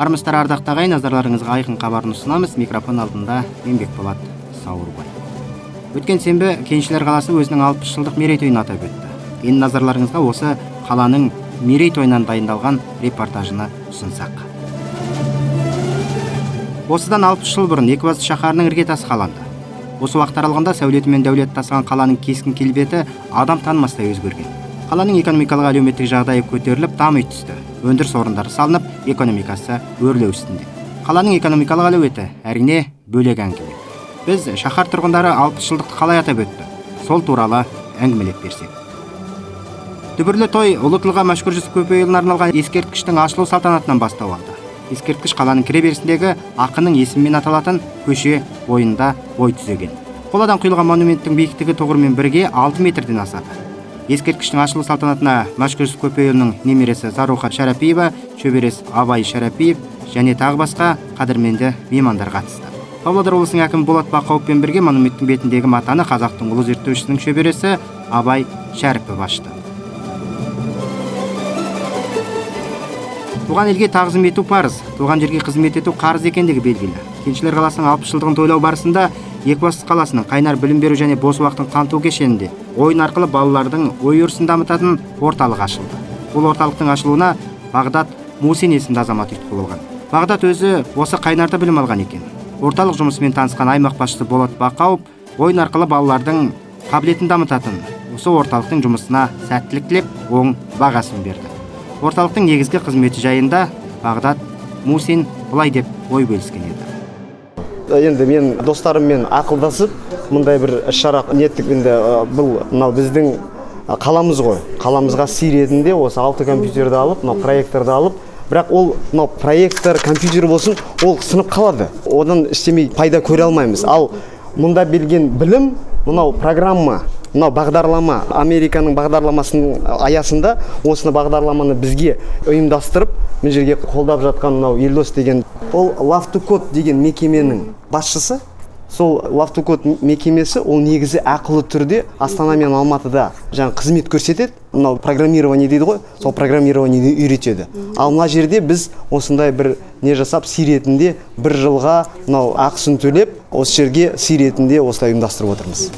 армысыздар ардақты ағайын назарларыңызға айқын хабарын ұсынамыз. Микрофон алдында еңбекболат сауырбай. Өткен сенбі кеншілер қаласы өзінің алпыс жылдық мерейтойын атап өтті. Енді назарларыңызға осы қаланың мерейтойынан дайындалған репортажыны ұсынсақ. Осыдан алпыс жыл бұрын екібастұз шаһарының іргетасы қаланды. Осы уақыт аралығында сәулеті мен дәулеті тасыған қаланың кескін келбеті адам танымастай өзгерген. Қаланың экономикалық әлеуметтік жағдайы көтеріліп дами түсті. Өндіріс орындары салынып экономикасы өрлеу үстінде. Қаланың экономикалық әлеуеті әрине бөлек әңгіме. Біз шаһар тұрғындары алпыс жылдықты қалай атап өтті? Сол туралы әңгімелеп берсек. Дүбірлі той ұлы тұлға мәшһүр жүсіп көпейұлына арналған ескерткіштің ашылу салтанатынан бастау алды. Ескерткіш қаланың кіреберісіндегі ақынның есімімен аталатын көше бойында бой түзеген. Қоладан құйылған монументтің биіктігі тұғырымен бірге алты метрден асады. Ескерткіштің ашылу салтанатына мәшһүр көпейұлының немересі заруха шәрәпиева шөбересі абай шәрәпиев және тағы басқа қадірменді меймандар қатысты. Павлодар облысының әкімі болат бақауовпен бірге монументтің бетіндегі матаны қазақтың ұлы зерттеушісінің шөбересі абай шәріпов ашты. Туған елге тағзым ету парыз туған жерге қызмет ету қарыз екендігі белгілі. Кеншілер қаласының алпыс жылдығын тойлау барысында екібастұз қаласының қайнар білім беру және бос уақытын қамту кешенінде ойын арқылы балалардың ой өрісін дамытатын орталық ашылды. Бұл орталықтың ашылуына бағдат мусин есімді азамат ұйытқы болған. Бағдат өзі осы қайнарда білім алған екен. Орталық жұмысымен танысқан аймақ басшысы болат бақауов ойын арқылы балалардың қабілетін дамытатын осы орталықтың жұмысына сәттілік тілеп оң бағасын берді. Орталықтың негізгі қызметі жайында бағдат мусин былай деп ой бөліскен еді. Енді мен достарыммен ақылдасып мындай бір іс шара ниеттік енді бұл мынау біздің қаламыз ғой. Қаламызға сый ретінде осы алты компьютерді алып мынау проекторды алып бірақ ол мынау проектор компьютер болсын ол сынып қалады. Одан істемей пайда көре алмаймыз. Ал мұнда берген білім мынау программа мынау бағдарлама американың бағдарламасының аясында осыны бағдарламаны бізге ұйымдастырып мына жерге қолдап жатқан мынау елдос деген ол лавтукод деген мекеменің басшысы. Сол лавтукод мекемесі ол негізі ақылы түрде астана мен алматыда жаңа қызмет көрсетеді. Мынау программирование дейді ғой сол программированиеді үйретеді. Ал мына жерде біз осындай бір не жасап сый ретінде бір жылға мынау ақысын төлеп осы жерге сый ретінде осылай ұйымдастырып отырмыз.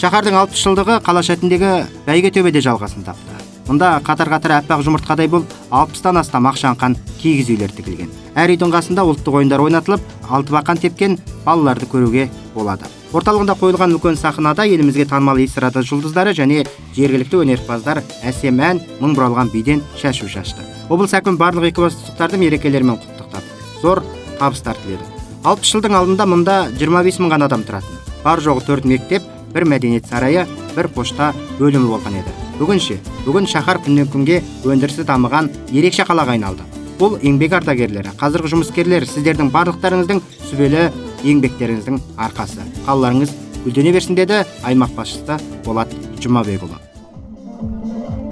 Шаһардың алпыс жылдығы қала шетіндегі бәйге төбеде жалғасын тапты. Мұнда қатар қатар аппақ жұмыртқадай болып алпыстан астам ақшаңқан киіз үйлер тігілген. Әр үйдің қасында ұлттық ойындар ойнатылып алтыбақан тепкен балаларды көруге болады. Орталығында қойылған үлкен сахнада елімізге танымал эстрада жұлдыздары және жергілікті өнерпаздар әсем ән мың бұралған биден шашу шашты. Облыс әкімі барлық екібастұздықтарды мерекелерімен құттықтап зор табыстар тіледі. Алпыс жылдың алдында мұнда 25 мың ғана адам тұратын. Бар жоғы төрт мектеп бір мәдениет сарайы бір пошта бөлімі болған еді бүгін ше бүгін шаһар күннен күнге өндірісі дамыған ерекше қалаға айналды бұл еңбек ардагерлері қазіргі жұмыскерлер сіздердің барлықтарыңыздың сүбелі еңбектеріңіздің арқасы. Қалаларыңыз гүлдене берсін деді аймақ басшысы болат жұмабекұлы.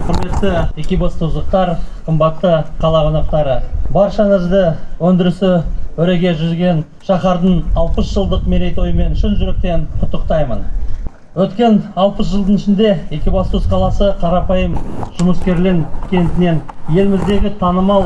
Құрметті екібастұздықтар қымбатты қала қонақтары баршаңызды өндірісі өреге жүзген шаһардың алпыс жылдық мерейтойымен шын жүректен құттықтаймын. Өткен алпыс жылдың ішінде екібастұз қаласы қарапайым жұмыскерлер кентінен еліміздегі танымал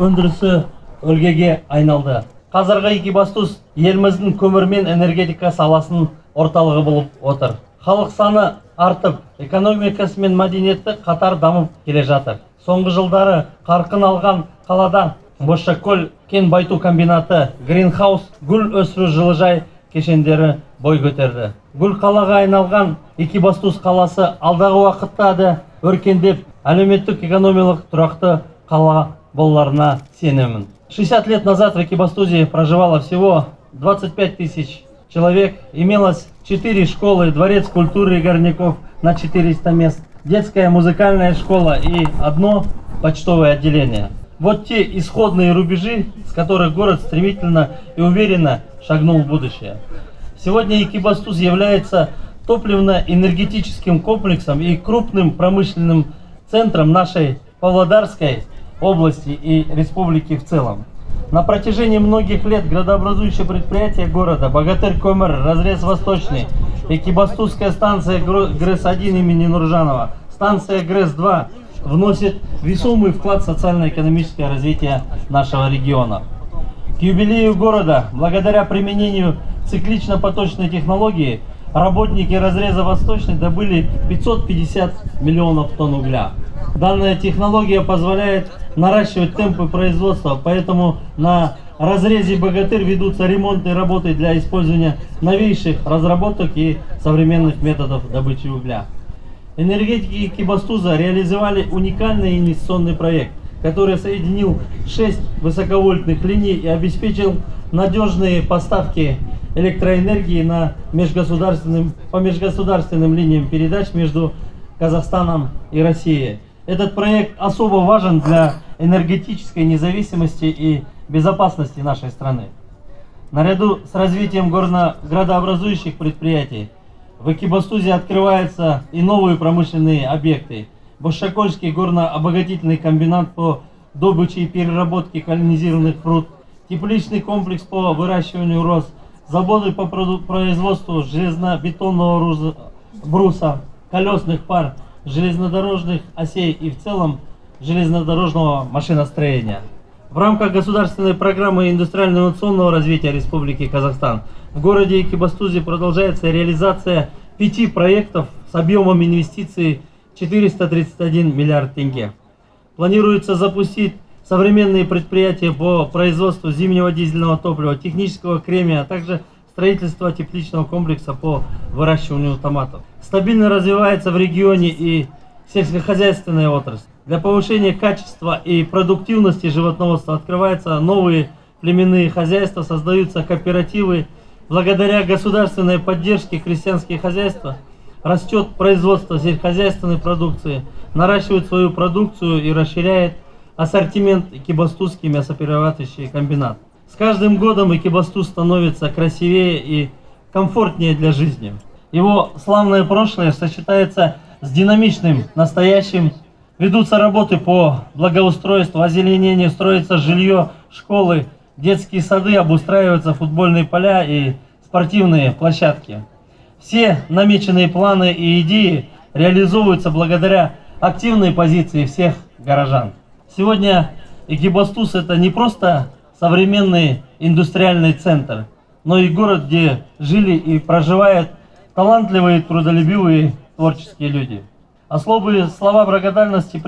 өндірісі өлгеге айналды. Қазіргі екібастұз еліміздің көмір мен энергетика саласының орталығы болып отыр. Халық саны артып экономикасы мен мәдениеті қатар дамып келе жатыр. Соңғы жылдары қарқын алған қалада бозшакөл кен байту комбинаты гринхаус гүл өсіру жылыжай кешендері бой көтерді. гүл қалаға айналған екібастұз қаласы алдағы уақытта да өркендеп әлеуметтік экономикалық тұрақты қала боларына сенемін 60 лет назад в Экибастузе проживало всего 25 тысяч человек. Имелось 4 школы, дворец культуры и горняков на 400 мест, детская музыкальная школа и одно почтовое отделение. Вот те исходные рубежи, с которых город стремительно и уверенно шагнул в будущее. Сегодня Экибастуз является топливно-энергетическим комплексом и крупным промышленным центром нашей Павлодарской области и республики в целом. На протяжении многих лет градообразующие предприятия города Богатырь Комер, Разрез Восточный, Экибастузская станция ГРЭС-1 имени Нуржанова, станция ГРЭС-2, вносит весомый вклад в социально-экономическое развитие нашего региона. К юбилею города, благодаря применению циклично-поточной технологии, работники разреза Восточный добыли 550 миллионов тонн угля. Данная технология позволяет наращивать темпы производства, поэтому на разрезе Богатырь ведутся ремонтные работы для использования новейших разработок и современных методов добычи угля. Энергетики Кибастуза реализовали уникальный инвестиционный проект, который соединил 6 высоковольтных линий и обеспечил надежные поставки электроэнергии на межгосударственным, по межгосударственным линиям передач между Казахстаном и Россией. Этот проект особо важен для энергетической независимости и безопасности нашей страны. Наряду с развитием горно-градообразующих предприятий в Экибастузе открываются и новые промышленные объекты. Башакольский горно-обогатительный комбинат по добыче и переработке колонизированных фрукт, тепличный комплекс по выращиванию роз, заводы по производству железно-бетонного бруса, колесных пар, железнодорожных осей и в целом железнодорожного машиностроения. В рамках государственной программы индустриально-инновационного развития Республики Казахстан в городе Экибастузе продолжается реализация пяти проектов с объемом инвестиций 431 миллиард тенге. Планируется запустить современные предприятия по производству зимнего дизельного топлива, технического кремия, а также строительство тепличного комплекса по выращиванию томатов. Стабильно развивается в регионе и сельскохозяйственная отрасль. Для повышения качества и продуктивности животноводства открываются новые племенные хозяйства, создаются кооперативы. Благодаря государственной поддержке крестьянские хозяйства растет производство сельскохозяйственной продукции, наращивает свою продукцию и расширяет ассортимент Экибастузский мясоперерабатывающий комбинат. С каждым годом Экибастуз становится красивее и комфортнее для жизни. Его славное прошлое сочетается с динамичным настоящим. Ведутся работы по благоустройству, озеленению, строится жилье, школы, детские сады, обустраиваются футбольные поля и спортивные площадки. Все намеченные планы и идеи реализуются благодаря активной позиции всех горожан. Сегодня Экибастуз это не просто современный индустриальный центр, но и город, где жили и проживают талантливые, трудолюбивые, творческие люди. Особые слова благодарности,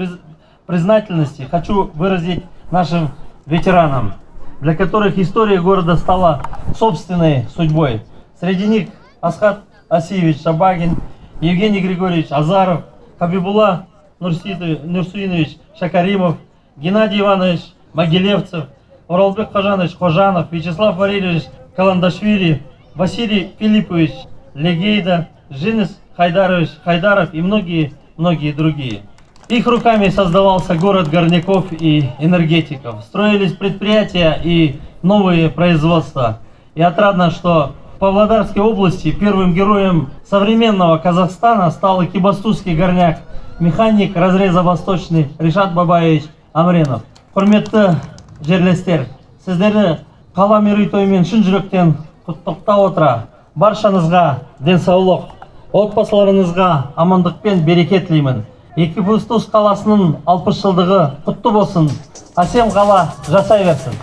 признательности хочу выразить нашим ветеранам, для которых история города стала собственной судьбой. Среди них Асхат Асиевич Шабагин, Евгений Григорьевич Азаров, Хабибула Нурсуинович Шакаримов, Геннадий Иванович Могилевцев, Уралбек Хажанович Хожанов, Вячеслав Валерьевич Каландашвили, Василий Филиппович Легейда, Женис Хайдарович Хайдаров и многие-многие другие. Их руками создавался город горняков и энергетиков. Строились предприятия и новые производства. И отрадно, что Павлодарской области. Первым героем современного Казахстана стал Экибастузский горняк, механик разреза Восточный Ришат Бабаевич амренов. Құрметті жерлестер сіздерді қала мерейтойымен шын жүректен құттықтап отыра. Баршаңызға денсаулық отбасыларыңызға амандық пен береке тілеймін. Екібастұз қаласының алпыс жылдығы құтты болсын. Әсем қала жасай берсін.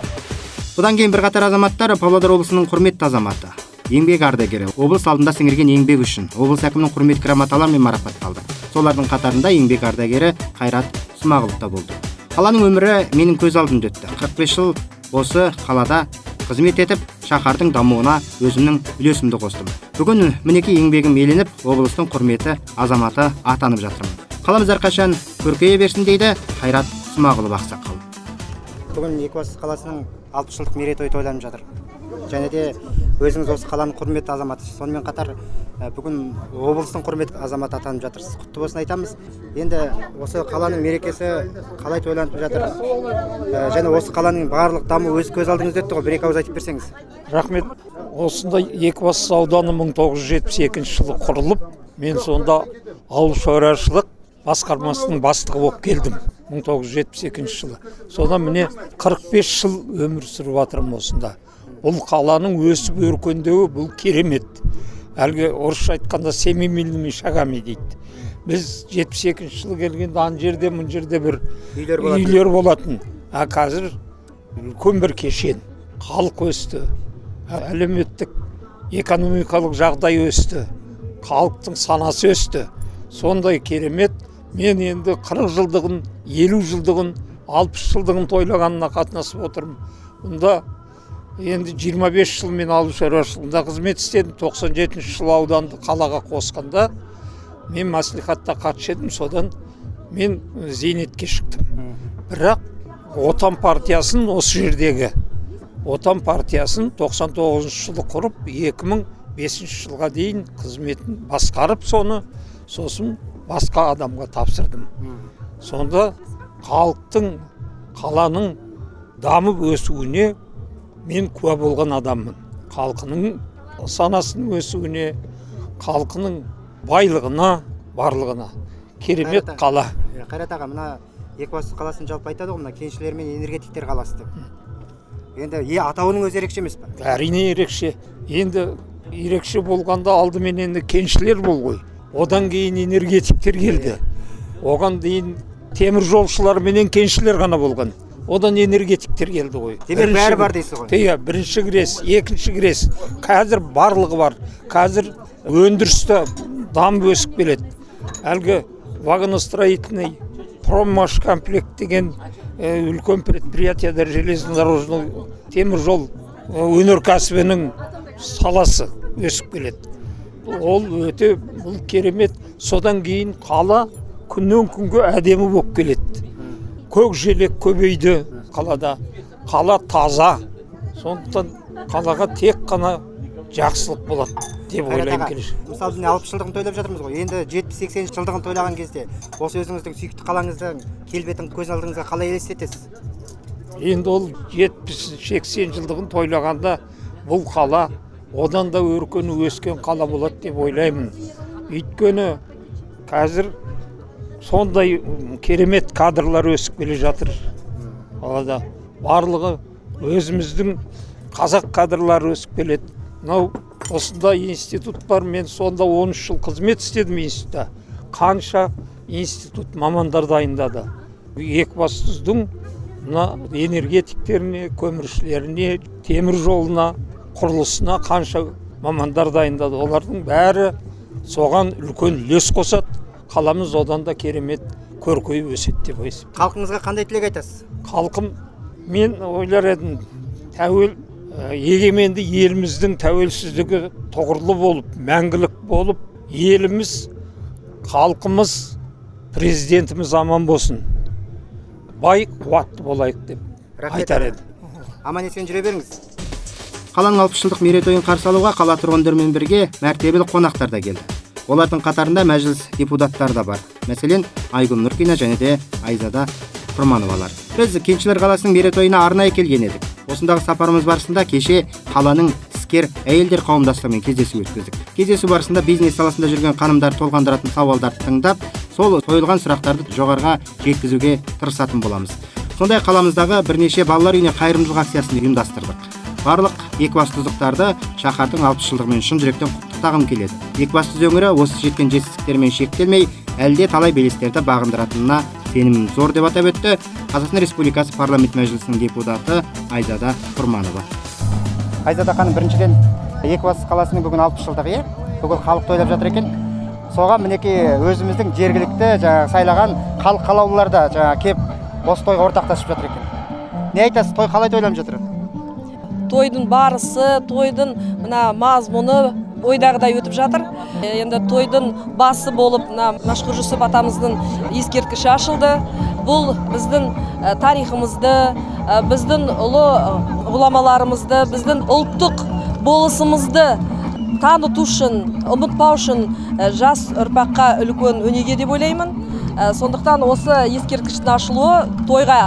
Бұдан кейін бірқатар азаматтар павлодар облысының құрметті азаматы. Еңбек ардагері облыс алдында сіңірген еңбегі үшін облыс әкімінің құрмет грамоталарымен марапатталды. Солардың қатарында еңбек ардагері қайрат смағұлов та болды. Қаланың өмірі менің көз алдымда өтті. 45 жыл осы қалада қызмет етіп шаһардың дамуына өзімнің үлесімді қостым. Бүгін мінекей еңбегім еленіп облыстың құрметті азаматы атанып жатырмын. Қаламыз әрқашан көркейе берсін дейді қайрат смағұлов ақсақал. Бүгін екібастұз қаласының алпыс жылдық мерейтойы тойланып жатыр. Және де өзіңіз осы қаланың құрметті азаматысыз сонымен қатар бүгін облыстың құрметті азаматы атанып жатырсыз. Құтты болсын айтамыз. Енді осы қаланың мерекесі қалай тойланып жатыр? Және осы қаланың барлық дамуы өз көз алдыңызда өтті ғой. Бір екі ауыз айтып берсеңіз. Рахмет. Осындай екібастұз ауданы мың тоғыз жүз жетпіс екінші жылы құрылып мен сонда ауыл шаруашылық басқармасының бастығы болып келдім 1972 жылы. Содан міне 45 жыл өмір сүріп жатырмын осында. Бұл қаланың өсіп өркендеуі бұл керемет. Әлгі орысша айтқанда семимильными шагами дейді. Біз жетпіс екінші жылы келгенде ана жерде мына жерде бір үйлер болатын. үйлер болатын. А қазір үлкен бір кешен. Халық өсті. Әлеуметтік экономикалық жағдай өсті. Халықтың санасы өсті. Сондай керемет мен енді 40 жылдығын елу жылдығын алпыс жылдығын тойлағанына қатынасып отырмын. Мұнда енді 25 жыл мен ауыл шаруашылығында қызмет істедім. 97 жылы ауданды қалаға қосқанда мен мәслихатта хатшы едім. Содан мен зейнетке шықтым. Бірақ отан партиясын осы жердегі отан партиясын 99 жылы құрып 2005 жылға дейін қызметін басқарып соны сосын басқа адамға тапсырдым. Сонда халықтың қаланың дамып өсуіне мен куә болған адаммын. Халқының санасының өсуіне халқының байлығына барлығына. Керемет қала. Қайрат аға мына екібастұз қаласын жалпы айтады ғой мына кеншілер мен энергетиктер қаласы деп. Енді е атауының өзі ерекше емес па әрине ерекше. Енді ерекше болғанда алдымен енді кеншілер бол ғой. Одан кейін энергетиктер келді. Оған дейін теміржолшылар менен кеншілер ғана болған. Одан энергетиктер келді ғой. Демек бәрі бар дейсіз ғой. Иә бірінші кірес екінші кірес. Қазір барлығы бар. Қазір өндірісті дамып өсіп келеді. Әлгі вагоностроительный проммашкомплект деген үлкен предприятияда железнодорожный теміржол өнеркәсібінің саласы өсіп келеді. Ол өте бұл керемет. Содан кейін қала күннен күнге әдемі болып келеді. Көк желек көбейді қалада. Қала таза. Сондықтан қалаға тек қана жақсылық болады деп ойлаймын келешек. мысалы міне алпыс жылдығын тойлап жатырмыз ғой. Енді жетпіс сексен жылдығын тойлаған кезде осы өзіңіздің сүйікті қалаңыздың келбетін көз алдыңызға қалай елестетесіз? Енді ол жетпіс сексен жылдығын тойлағанда бұл қала одан да өркені өскен қала болады деп ойлаймын. Өйткені қазір сондай керемет кадрлар өсіп келе жатыр. Қалада барлығы өзіміздің қазақ кадрлары өсіп келеді. Мынау осында институт бар мен сонда 13 жыл қызмет істедім институтта. Қанша институт мамандар дайындады. Екібастұздың мына энергетиктеріне көміршілеріне темір жолына құрылысына қанша мамандар дайындады. Олардың бәрі соған үлкен үлес қосады. Қаламыз одан да керемет көркейіп өседі деп ойлаймын халқыңызға қандай тілек айтасыз халқым мен ойлар едім тәуел егеменді еліміздің тәуелсіздігі тұғырлы болып мәңгілік болып еліміз халқымыз президентіміз аман болсын бай қуатты болайық деп айтар едім аман есен жүре беріңіз қаланың алпыс жылдық мерейтойын қарсы алуға қала тұрғындарымен бірге мәртебелі қонақтар да келді олардың қатарында мәжіліс депутаттары да бар. Мәселен айгүл нұркина және де айзада құрмановалар біз кеншілер қаласының мерейтойына арнайы келген едік. Осындағы сапарымыз барысында кеше қаланың іскер әйелдер қауымдастығымен кездесу өткіздік. Кездесу барысында бизнес саласында жүрген ханымдар толғандыратын сауалдарды тыңдап сол қойылған сұрақтарды жоғарыға жеткізуге тырысатын боламыз. Сондай қаламыздағы бірнеше балалар үйіне қайырымдылық акциясын ұйымдастырдық. Барлық екібастұздықтарды шаһардың алпыс жылдығымен шын жүректен құттықтағым келеді. Екібастұз өңірі осы жеткен жетістіктермен шектелмей әлде талай белестерді бағындыратынына сенімім зор деп атап өтті қазақстан республикасы парламент мәжілісінің депутаты айзада құрманова. Айзада ханым біріншіден екібастұз қаласының бүгін алпыс жылдығы иә? Бүгін халық тойлап жатыр екен. Соған мінекей өзіміздің жергілікті жаңағы сайлаған халық қалаулылар да жаңағы кеп осы тойға ортақтасып жатыр екен. Не айтасыз той қалай тойланып жатыр? Тойдың барысы тойдың мына мазмұны ойдағыдай өтіп жатыр. Енді тойдың басы болып мына машхур жүсіп атамыздың ескерткіші ашылды. Бұл біздің тарихымызды біздің ұлы ғұламаларымызды біздің ұлттық болысымызды таныту үшін ұмытпау үшін жас ұрпаққа үлкен өнеге деп ойлаймын. Сондықтан осы ескерткіштің ашылуы тойға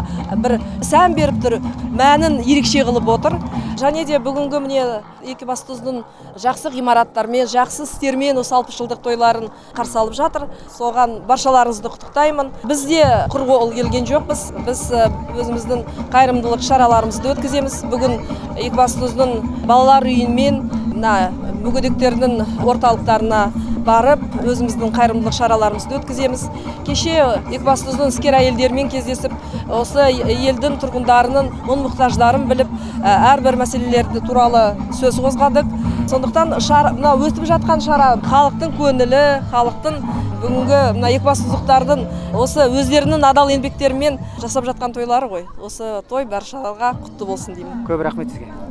бір сән беріп тұр мәнін ерекше қылып отыр. Және де бүгінгі міне екібастұздың жақсы ғимараттармен жақсы істермен осы алпыс жылдық тойларын қарсы алып жатыр. Соған баршаларыңызды құттықтаймын. Біз де құр қол келген жоқпыз. Біз ә, өзіміздің қайырымдылық шараларымызды өткіземіз. Бүгін екібастұздың балалар үйімен мына мүгедектердің орталықтарына барып өзіміздің қайырымдылық шараларымызды өткіземіз. Кеше екібастұздың іскер әйелдерімен кездесіп осы елдің тұрғындарының мұң мұқтаждарын біліп әрбір мәселелерді туралы сөз қозғадық. Сондықтан мына өтіп жатқан шара халықтың көңілі халықтың бүгінгі мына екібастұздықтардың осы өздерінің адал еңбектерімен жасап жатқан тойлары ғой. Осы той баршаларға құтты болсын деймін. Көп рахмет сізге.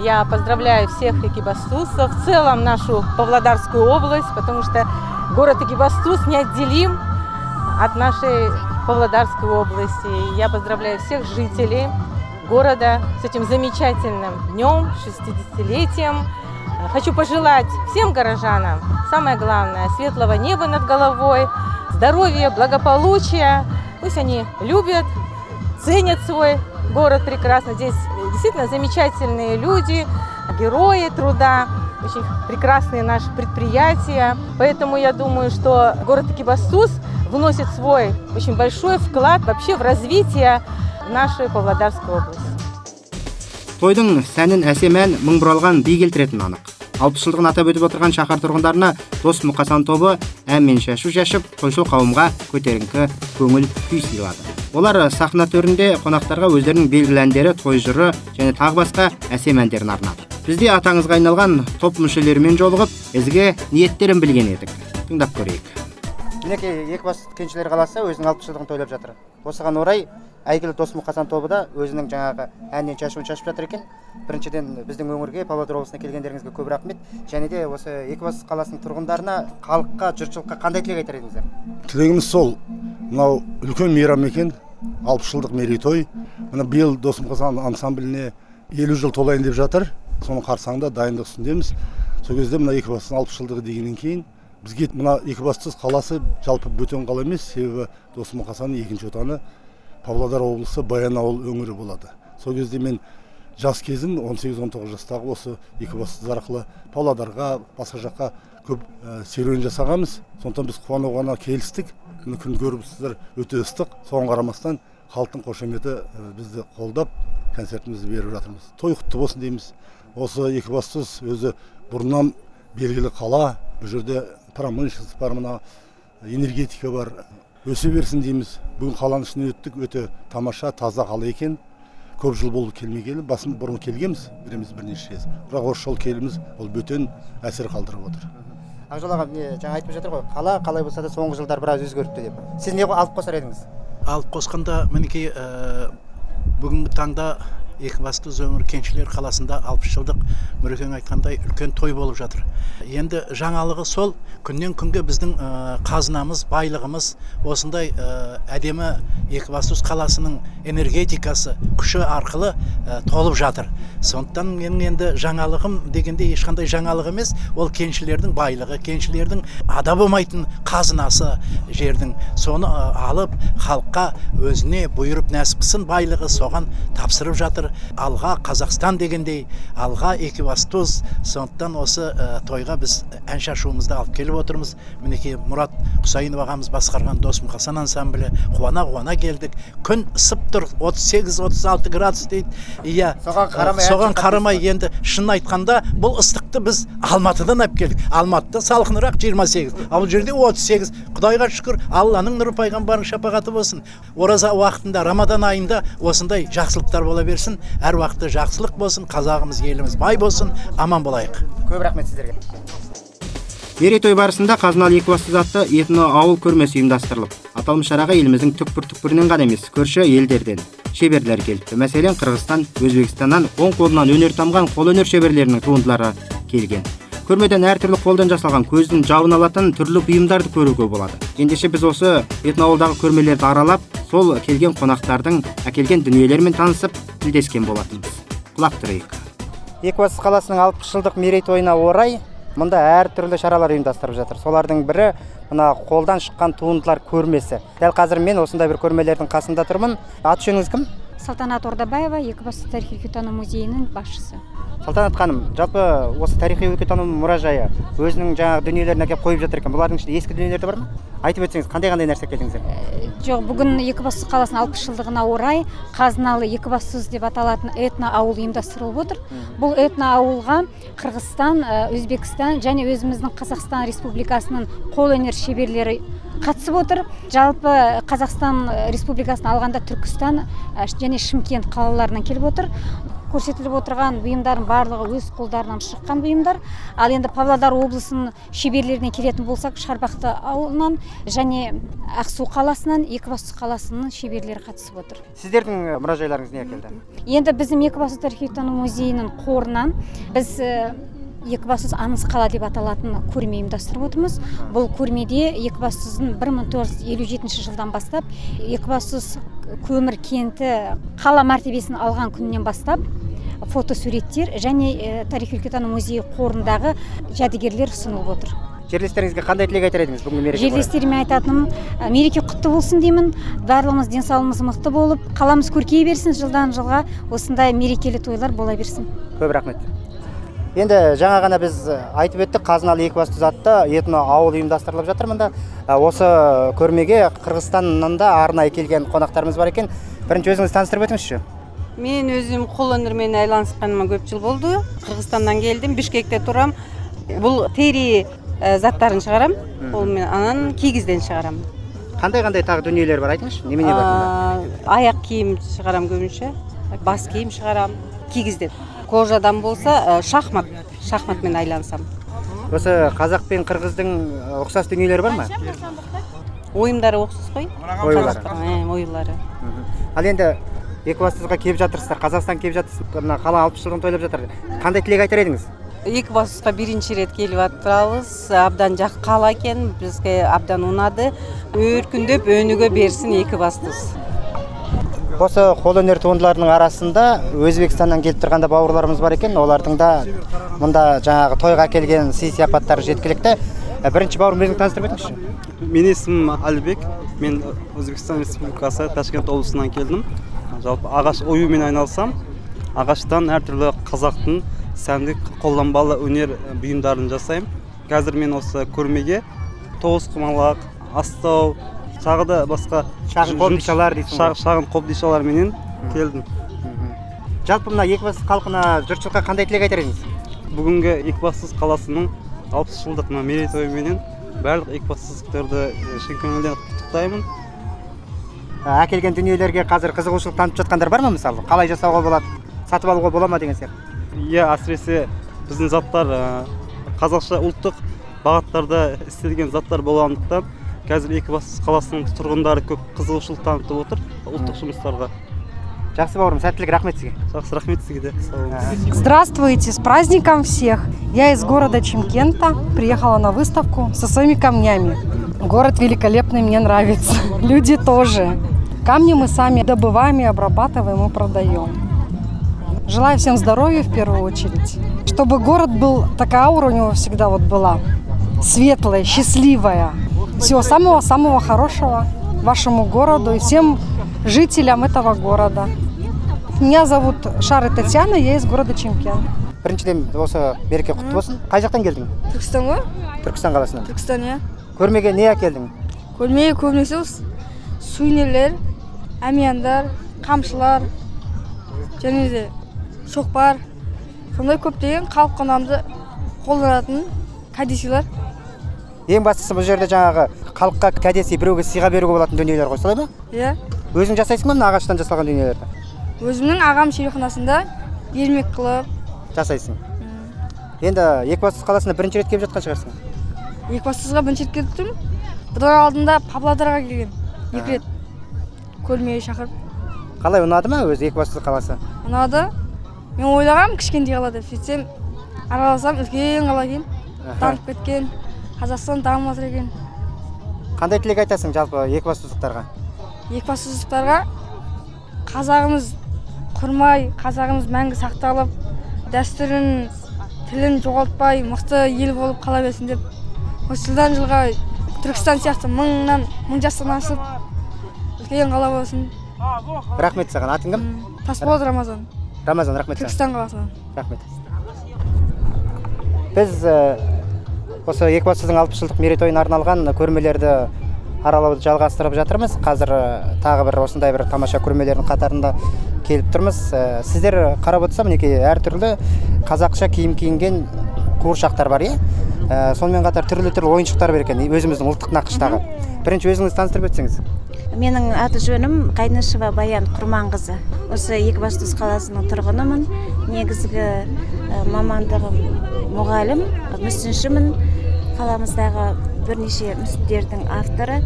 Я поздравляю всех экибастузцев, в целом нашу Павлодарскую область, потому что город Экибастуз неотделим от нашей Павлодарской области. Я поздравляю всех жителей города с этим замечательным днем, 60-летием. Хочу пожелать всем горожанам, самое главное, светлого неба над головой, здоровья, благополучия. Пусть они любят, ценят свой город прекрасно. Здесь действительно замечательные люди, герои труда, очень прекрасные наши предприятия. Поэтому я думаю, что город Экибастуз вносит свой очень большой вклад вообще в развитие нашей Павлодарской области. тойдың сәнін әсем ән мың бұралған би келтіретіні анық Алпыс жылдығын атап өтіп отырған шаһар тұрғындарына дос мұқасан тобы ән мен шашу шашып тойшыл қауымға көтеріңкі көңіл күй сыйлады. Олар сахна төрінде қонақтарға өздерінің белгілі әндері той жыры және тағы басқа әсем әндерін арнады. Біз де атаңызға айналған топ мүшелерімен жолығып ізгі ниеттерін білген едік. Тыңдап көрейік. Мінекей екібастұз кеншілер қаласы өзінің алпыс жылдығын тойлап жатыр. Осыған орай әйгілі дос мұқасан тобы да өзінің жаңағы әннен шашуын шашып жатыр екен. Біріншіден біздің өңірге павлодар облысына келгендеріңізге көп рахмет. Және де осы екібастұз қаласының тұрғындарына халыққа жұртшылыққа қандай тілек айтар едіңіздер? Тілегіміз сол. Мынау үлкен мейрам екен алпыс жылдық мерейтой. Мына биыл дос мұқасан ансамбліне елу жыл толайын деп жатыр. Соның қарсаңында дайындық үстіндеміз. Сол кезде мына екібастұздың алпыс жылдығы дегеннен кейін бізге мына екібастұз қаласы жалпы бөтен қала емес себебі дос мұқасанның екінші отаны павлодар облысы баянауыл өңірі болады. Сол кезде мен жас кезім 18-19 жастағы осы екібастұз арқылы павлодарға басқа жаққа көп ә, серуен жасағанбыз. Сондықтан біз қуануға келістік. Күн көріпсіздер өте ыстық. Соған қарамастан халықтың қошеметі ә, бізді қолдап концертімізді беріп жатырмыз. Той құтты болсын дейміз. Осы екібастұз өзі бұрыннан белгілі қала. Бұл жерде промышленность бар мына энергетика бар. Өсе берсін дейміз. Бүгін қаланың ішінен өттік өте тамаша таза қала екен. Көп жыл болды келмегелі басын бұрын келгенбіз біреміз бірнеше рет. Бірақ осы жолы келуіміз ол бөтен әсер қалдырып отыр. Ақжол аға міне жаңа айтып жатыр ғой қала қалай болса да соңғы жылдары біраз өзгеріпті деп. Сіз не алып қосар едіңіз? Алып қосқанда мінекей ә, бүгінгі таңда екібастұз өңір кеншілер қаласында алпыс жылдық нұрекең айтқандай үлкен той болып жатыр. Енді жаңалығы сол күннен күнге біздің ә, қазынамыз байлығымыз осындай ә, әдемі екібастұз қаласының энергетикасы күші арқылы ә, толып жатыр. Сондықтан менің енді жаңалығым дегенде ешқандай жаңалық емес. Ол кеншілердің байлығы кеншілердің ада болмайтын қазынасы жердің. Соны алып халыққа өзіне бұйырып нәсіп қылсын байлығы соған тапсырып жатыр. Алға қазақстан дегендей алға екібастұз сондықтан осы ә, тойға біз ән шашуымызды алып келіп отырмыз. Мінекей мұрат құсайынов ағамыз басқарған дос мұқасан ансамблі қуана қуана келдік. Күн ысып тұр 38-36 градус дейді. Иә соған қарамай соған қарамай енді шын айтқанда бұл ыстықты біз алматыдан алып келдік алматыда салқынырақ 28 ал бұл жерде 38 құдайға шүкір алланың нұры пайғамбардың шапағаты болсын. Ораза уақытында рамадан айында осындай жақсылықтар бола берсін. Әр уақытта жақсылық болсын қазағымыз еліміз бай болсын. Аман болайық. Көп рахмет сіздерге. Мерейтой барысында қазыналы екібастұз атты этно ауыл көрмесі ұйымдастырылып аталмыш шараға еліміздің түкпір түкпірінен ғана емес көрші елдерден шеберлер келіпті. Мәселен қырғызстан өзбекстаннан оң қолынан өнер тамған қолөнер шеберлерінің туындылары келген. Көрмеден әртүрлі қолдан жасалған көздің жауын алатын түрлі бұйымдарды көруге болады. Ендеше біз осы этноауылдағы көрмелерді аралап сол келген қонақтардың әкелген дүниелерімен танысып тілдескен болатынбыз. Құлақ түрейік екібастұз қаласының алпыс жылдық мерейтойына орай мұнда әртүрлі шаралар ұйымдастырып жатыр. Солардың бірі мына қолдан шыққан туындылар көрмесі. Дәл қазір мен осындай бір көрмелердің қасында тұрмын. Аты жөніңіз кім? Салтанат ордабаева екібастұз тарихи өлкетану музейінің басшысы. Салтанат ханым жалпы осы тарихи өлкетану мұражайы өзінің жаңағы дүниелерін әкеліп қойып жатыр екен. Бұлардың ішінде ескі дүниелер де бар ма? Айтып өтсеңіз қандай қандай нәрсе әкелдіңіздер жоқ бүгін екібастұз қаласының алпыс жылдығына орай қазыналы екібастұз деп аталатын этно ауыл ұйымдастырылып отыр. Бұл этно ауылға қырғызстан ә, өзбекстан және өзіміздің қазақстан республикасының қолөнер шеберлері қатысып отыр. Жалпы қазақстан республикасын алғанда түркістан және шымкент қалаларынан келіп отыр. Көрсетіліп отырған бұйымдардың барлығы өз қолдарынан шыққан бұйымдар. Ал енді павлодар облысының шеберлеріне келетін болсақ шарбақты ауылынан және ақсу қаласынан екібастұз қаласының шеберлері қатысып отыр. Сіздердің мұражайларыңыз не әкелді енді біздің екібастұз тарихитану музейінің қорынан біз екібастұз аңыз қала деп аталатын көрме ұйымдастырып отырмыз. Бұл көрмеде екібастұздың бір мың тоғыз жүз елу жетінші жылдан бастап екібастұз көмір кенті қала мәртебесін алған күннен бастап фотосуреттер және тарихи өлкетану музейі қорындағы жәдігерлер ұсынылып отыр. Жерлестеріңізге қандай тілек айтар едіңіз бүгінгі мереке жерлестеріме айтатыным мереке құтты болсын деймін. Барлығымыз денсаулығымыз мықты болып қаламыз көркейе берсін жылдан жылға. Осындай мерекелі тойлар бола берсін. Көп рахмет. Енді жаңа ғана біз айтып өттік қазыналы екібастұз атты этно ауыл ұйымдастырылып жатыр. Мында Ә, осы көрмеге қырғызстаннан да арнайы келген қонақтарымыз бар екен. Бірінші өзіңізді таныстырып өтіңізші. Мен өзім қолөнермен айланысқаныма көп жыл болды. Қырғызстаннан келдім бишкекте тұрам. Бұл тери ә, заттарын шығарам. Ол мен анан кигизден шығарам. Қандай қандай тағы дүниелер бар айтыңызшы? Немене бар мұнда? Аяқ киім шығарам көбінше. Бас киім шығарам. Кигизден кожадан болса ә, шахмат шахматмен айланысам осы қазақ пен қырғыздың ә, ұқсас дүниелері бар ма? Ойымдары ұқсас қой Оюлары. Оюлары ал енді екібастұзға келіп жатырсыздар қазақстан келіп жатырсыз мына қала алпыс жылдығын тойлап жатыр. Қандай тілек айтар едіңіз? Екібастұзға бірінші рет келіп жатырабыз абдан жак кала экен бизге абдан унады өркүндөп өнүгө берсин екібастұз. Осы қолөнер туындыларының арасында өзбекстаннан келіп тұрғанда бауырларымыз бар екен. Олардың да мұнда жаңағы тойға келген сый сияпаттары жеткілікті. Ә, бірінші бауырым өзіңді таныстырып өтіңізші. Менің есімім әлібек мен өзбекстан республикасы ташкент облысынан келдім. Жалпы ағаш оюмен айналысам. Ағаштан әртүрлі қазақтың сәндік қолданбалы өнер бұйымдарын жасаймын. Қазір мен осы көрмеге тоғызқұмалақ астау тағы да басқа Шағын қобдишалар дейсің ғой. шағ- шағын қобдишаларменен келдім. Жалпы мына екібастұз халқына жұртшылыққа қандай тілек айтар едіңіз? Бүгінгі екібастұз қаласының алпыс жылдық мына мерейтойыменен барлық екібастұздықтарды шын көңілден құттықтаймын. Әкелген дүниелерге қазір қызығушылық танытып жатқандар бар ма мысалы? Қалай жасауға болады? Сатып алуға бола ма деген сияқты? Иә әсіресе біздің заттар қазақша ұлттық бағыттарда істелген заттар болғандықтан қазір екібастұз қаласының тұрғындары көп қызығушылық танытып отыр ұлттық жұмыстарға жақсы бауырым сәттілік рахмет сізге жақсы рахмет сізге де сау болыңыз Здравствуйте, с праздником всех! Я из города Чимкента, приехала на выставку со своими камнями. Город великолепный, мне нравится. Люди тоже. Камни мы сами добываем и обрабатываем и продаем. Желаю всем здоровья в первую очередь. Чтобы город был, такая аура у него всегда вот была. Светлая, счастливая. Всего самого-самого хорошего вашему городу и всем жителям этого города. Меня зовут Шары Татьяна, я из города Чимкент. біріншіден осы мереке құтты болсын. Қай жақтан келдің? Түркістан ғой. Түркістан қаласынан. Түркістан иә. Көрмеге не әкелдің көрмеге көбінесе осы сувенирлер әмияндар қамшылар және де шоқпар. Сондай көптеген халық қонамды қолданатын кәдесыйлар. Ең бастысы бұл жерде жаңағы халыққа кәдесый біреуге сыйға беруге болатын дүниелер ғой солай ма? Иә. Өзің жасайсың ба мына ағаштан жасалған дүниелерді? Өзімнің ағам шеберханасында ермек қылып. Жасайсың. Енді екібастұз қаласына бірінші рет келіп жатқан шығарсың? Екібастұзға бірінші рет келіп тұрмын. Бұдан алдында павлодарға келген екі рет. Көрмеге шақырып. Қалай ұнады ма өзі екібастұз қаласы? Ұнады. Мен ойлағанмын кішкентай қала деп сөйтсем араласам үлкен қала екен дамып кеткен. Қазақстан дамып жатыр екен. Қандай тілек айтасың жалпы екібастұздықтарға екібастұздықтарға қазағымыз құрмай қазағымыз мәңгі сақталып дәстүрін тілін жоғалтпай мықты ел болып қала берсін деп осы жылдан жылға түркістан сияқты мыңнан мың жастан асып үлкен қала болсын. Рахмет саған. Атың кім? Тасболат рамазан. Рамазан рахмет түркістан қаласынан рахмет. Біз осы екібастұздың алпыс жылдық мерейтойына арналған көрмелерді аралауды жалғастырып жатырмыз. Қазір э, тағы бір осындай бір тамаша көрмелердің қатарында келіп тұрмыз. Э, сіздер қарап отырсам мінекей әртүрлі қазақша киім киінген қуыршақтар бар иә? Э, сонымен қатар түрлі түрлі ойыншықтар бар екен өзіміздің ұлттық нақыштағы. Бірінші өзіңізді таныстырып өтсеңіз. Менің аты жөнім қайнышева баян құрманқызы. Осы екібастұз қаласының тұрғынымын. Негізгі мамандығым мұғалім мүсіншімін. Қаламыздағы бірнеше мүсіндердің авторы.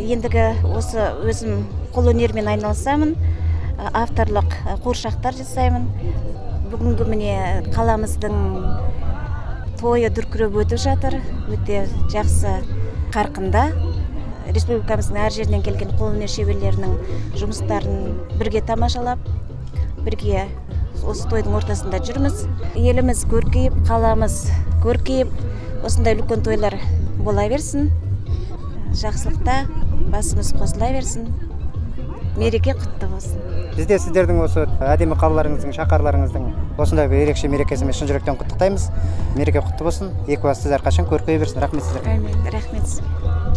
Ендігі осы өзім қолөнермен айналысамын. Авторлық қуыршақтар жасаймын. Бүгінгі міне қаламыздың тойы дүркіреп өтіп жатыр. Өте жақсы қарқында. Республикамыздың әр жерінен келген қолөнер шеберлерінің жұмыстарын бірге тамашалап бірге осы тойдың ортасында жүрміз. Еліміз көркейіп қаламыз көркейіп осындай үлкен тойлар бола берсін. Жақсылықта басымыз қосыла берсін. Мереке құтты болсын. Бізде сіздердің осы әдемі қалаларыңыздың шаһарларыңыздың осындай бір ерекше мерекесімен шын жүректен құттықтаймыз. Мереке құтты болсын. Екібастұз әрқашан көркейе берсін. Рахмет сіздерге. Әмин рахмет. Сізге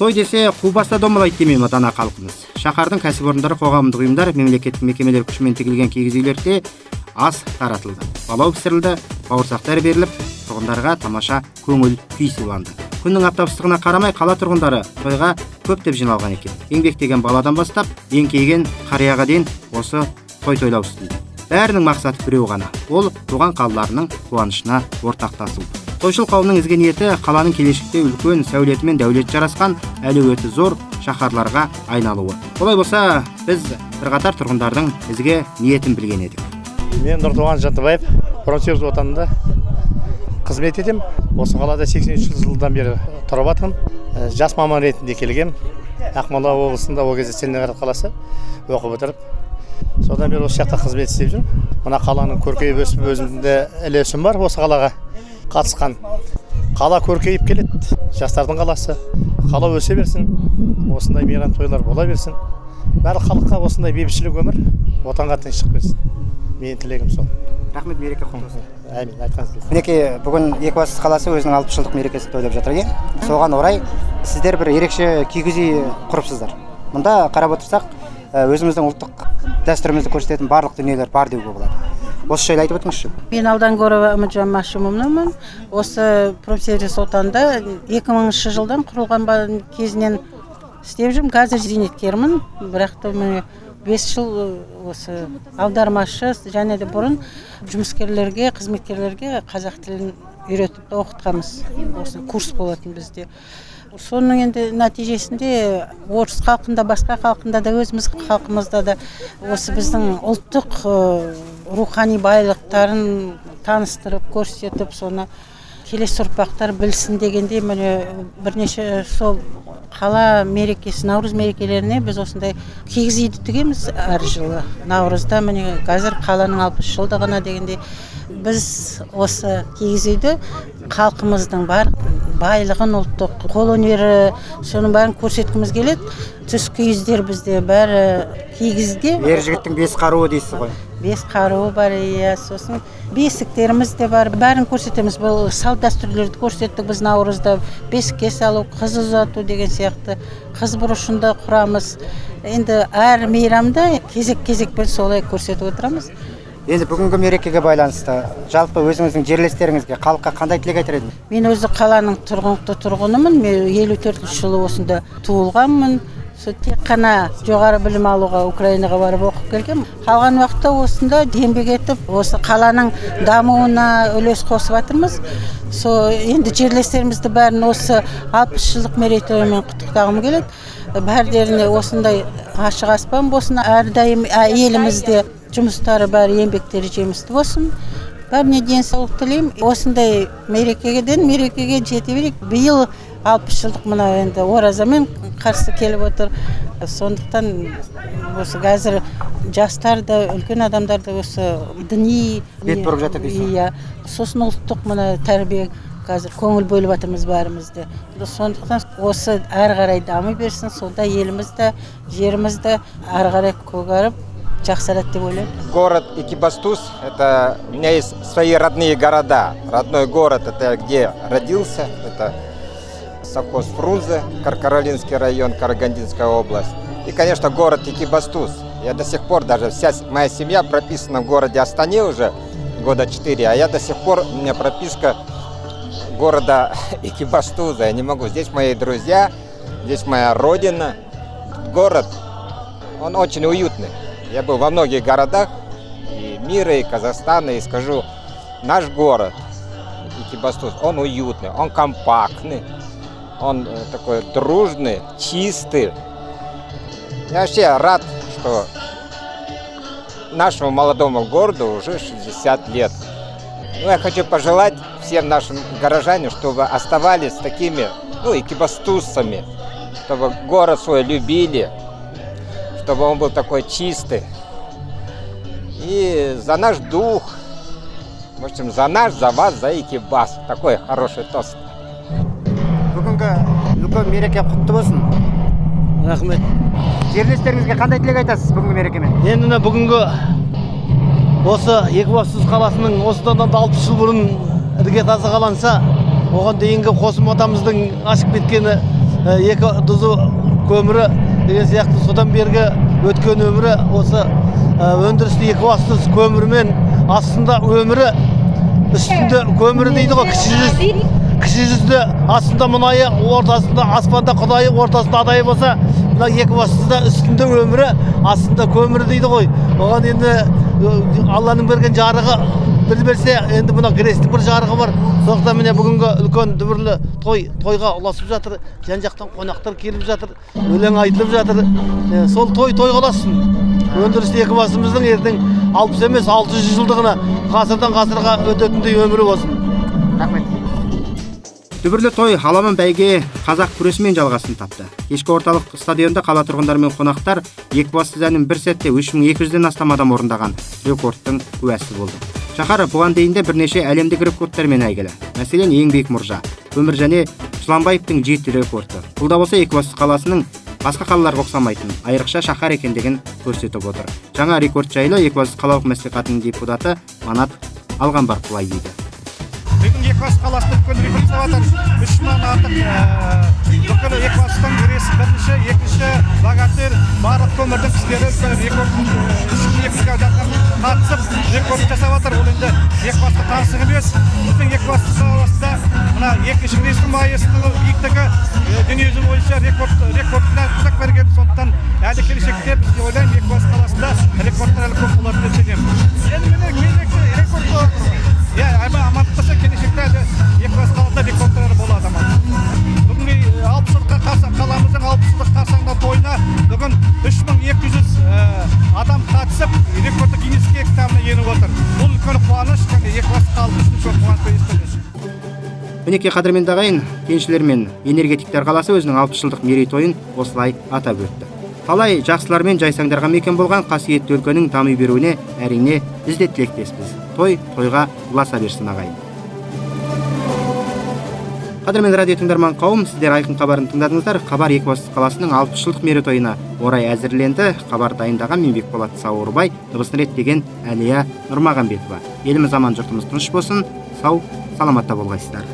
той десе қу баста домалайды демей ма дана халқымыз. Шаһардың кәсіпорындары қоғамдық ұйымдар мемлекеттік мекемелер күшімен тігілген киіз үйлерде ас таратылды. Палау пісірілді бауырсақтар беріліп тұрғындарға тамаша көңіл күй сыйланды. Күннің аптап ыстығына қарамай қала тұрғындары тойға көптеп жиналған екен. Еңбектеген баладан бастап еңкейген қарияға дейін осы той тойлау үстінде. Бәрінің мақсаты біреу ғана. Ол туған қалаларының қуанышына ортақтасу тойшыл қауымның ізгі ниеті қаланың келешекте үлкен сәулеті мен дәулеті жарасқан әлеуеті зор шаһарларға айналуы. Олай болса біз бірқатар тұрғындардың ізгі ниетін білген едік. Мен нұртуған жантыбаев промсервис отанында қызмет етемін осы қалада 83 жылдан бері тұрып жатырмын Ә, жас маман ретінде келгем. Ақмола облысында ол кезде целиноград қаласы оқып отырып. Содан бері осы жақта қызмет істеп жүрмін. Мына қаланың көркейіп өсіп өзімде үлесім бар осы қалаға қатысқан. Қала көркейіп келеді. Жастардың қаласы. Қала өсе берсін. Осындай мейрам тойлар бола берсін. Барлық халыққа осындай бейбітшілік өмір отанға тыныштық берсін менің тілегім сол. Рахмет мереке құтты болсын. Әмин айтқаныңыз келсін мінекей бүгін екібастұз қаласы өзінің алпыс жылдық мерекесін тойлап жатыр иә соған орай сіздер бір ерекше кигіз үй құрыпсыздар. Мұнда қарап отырсақ өзіміздің ұлттық дәстүрімізді көрсететін барлық дүниелер бар деуге болады. Осы жайлы айтып өтіңізші. Мен алдангорова үмітжан машимовнамын осы промсервис отанда 2000 жылдан құрылған ба- кезінен істеп жүрмін. Қазір зейнеткермін. Бірақ та міне бес жыл осы аудармашы және де бұрын жұмыскерлерге қызметкерлерге қазақ тілін үйретіп оқытқанбыз. Осы курс болатын бізде. Соның енді нәтижесінде орыс халқында басқа халқында да өзіміз халқымызда да осы біздің ұлттық рухани байлықтарын таныстырып көрсетіп соны келесі ұрпақтар білсін дегенде міне бірнеше сол қала мерекесі наурыз мерекелеріне біз осындай киіз үйді тігеміз әр жылы. Наурызда міне қазір қаланың алпыс жылдығына дегенде біз осы киіз үйді халқымыздың бар байлығын ұлттық қолөнері соның бәрін көрсеткіміз келеді. Түс киіздер бізде бәрі кигізде. Ер жігіттің бес қаруы дейсіз ғой. Бес қаруы бар иә сосын бесіктеріміз де бар бәрін көрсетеміз. Бұл салт дәстүрлерді көрсеттік біз наурызда. Бесікке салу қыз ұзату деген сияқты. Қыз бұрышында құрамыз. Енді әр мейрамда кезек кезекпен солай көрсетіп отырамыз. Енді бүгінгі мерекеге байланысты жалпы өзіңіздің жерлестеріңізге халыққа қандай тілек айтар едіңіз? Мен өзі қаланың тұрғылықты тұрғынымын. Мен елу төртінші жылы осында туылғанмын. Сол тек қана жоғары білім алуға украинаға барып оқып келгенмін. Қалған уақытта осында еңбек етіп осы қаланың дамуына үлес қосып жатырмыз. Сол енді жерлестерімізді бәрін осы алпыс жылдық мерейтоймен құттықтағым келеді. Бәрдеріне осындай ашық аспан болсын. Әрдайым елімізде жұмыстары бәрі еңбектері жемісті болсын. Бәріне денсаулық тілеймін. Осындай мерекеден мерекеге жете берейік. Биыл алпыс жылдық мына енді оразамен қарсы келіп отыр. Сондықтан осы қазір жастар да үлкен адамдар да осы діни бет бұрып жатыр дейсің иә сосын ұлттық мына тәрбие қазір көңіл бөліп жатырмыз бәріміз де сондықтан осы әрі қарай дами берсін. Сонда еліміз де жеріміз де әрі қарай көгеріп Город Экибастуз, это у меня есть свои родные города. Родной город это где родился, это совхоз Фрунзе, Каркаролинский район, Карагандинская область. И, конечно, город Экибастуз. Я до сих пор, даже вся моя семья прописана в городе Астане уже года 4, а я до сих пор, у меня прописка города Экибастуза. Я не могу. Здесь мои друзья, здесь моя родина. Город, он очень уютный. Я был во многих городах и мира, и Казахстана, и скажу, наш город Экибастуз, он уютный, он компактный, он э, такой дружный, чистый. Я вообще рад, что нашему молодому городу уже 60 лет. Ну, я хочу пожелать всем нашим горожанам, чтобы оставались такими, ну, экибастузцами, чтобы город свой любили, чтобы он был такой чистый. И за наш дух, в общем, за наш, за вас, за Экибас. Такой хороший тост. бүгінгі үлкен мереке құтты болсын рахмет жерлестеріңізге қандай тілек айтасыз бүгінгі мерекемен енді мына бүгінгі осы екібастұз қаласының осыдан да алпыс жыл бұрын іргетасы қаланса оған дейінгі қосым атамыздың ашып кеткені екі тұзы көмірі деген сияқты содан бергі өткен өмірі осы өндірісті екібастұз көмірімен астында өмірі үстінде көмірі дейді ғой кіші жүз кіші жүзді астында мұнайы ортасында аспанда құдайы ортасында адайы болса мына екібастұзда үстінде өмірі астында көмірі дейді ғой. Оған енді алланың берген жарығы бір берсе енді мына кресттің бір жарығы бар. Сондықтан міне бүгінгі үлкен дүбірлі той тойға ұласып жатыр. Жан жақтан қонақтар келіп жатыр өлең айтылып жатыр. Сол той тойға ұлассын өндірісті екібастұзымыздың ертең алпыс емес алты жүз жылдығына ғасырдан ғасырға өтетіндей өмірі болсын. Дүбірлі той аламан бәйге қазақ күресімен жалғасын тапты. Кешкі орталық стадионда қала тұрғындары мен қонақтар екібастұз әнін бір сәтте үш мың екі жүзден астам адам орындаған. Рекордтың куәсі болды. Шаһар бұған дейін де бірнеше әлемдік рекордтармен әйгілі. Мәселен ең биік мұржа өмір және жыланбаевтың жеті рекорды. Бұл да болса екібастұз қаласының басқа қалаларға ұқсамайтын айрықша шаһар екендігін көрсетіп отыр. Жаңа рекорд жайлы екібастұз қалалық мәслихатының депутаты манат алғанбар былай дейді. Бүгін екібастұз қаласында үлкен рекорд жатыр үш мыңнан артық бүкіл екібастұздың рейсі бірінші екінші богатырь барлық көмірдің рекорд жүзге қатысып рекорд жасап жатыр. Ол енді екібастұзға таңсық емес біздің екібастұз қаласында мына екінші рейстің майысының биіктігі дүниежүзі бойынша рекорд рекордына мінекей қадірменді ағайын кеншілер мен энергетиктер қаласы өзінің алпыс жылдық мерейтойын осылай атап өтті. Талай жақсылар мен жайсаңдарға мекен болған қасиетті өлкенің дами беруіне әрине біз де тілектеспіз той тойға ұласа берсін ағайын. Қадірменді радио тыңдарман қауым сіздер айқын хабарын тыңдадыңыздар. Хабар екібастұз қаласының алпыс жылдық мерейтойына орай әзірленді. Хабар дайындаған мен бекболат сауырбай дыбысын реттеген әлия нұрмағанбетова еліміз аман жұртымыз тыныш болсын. Сау саламатта болғайсыздар.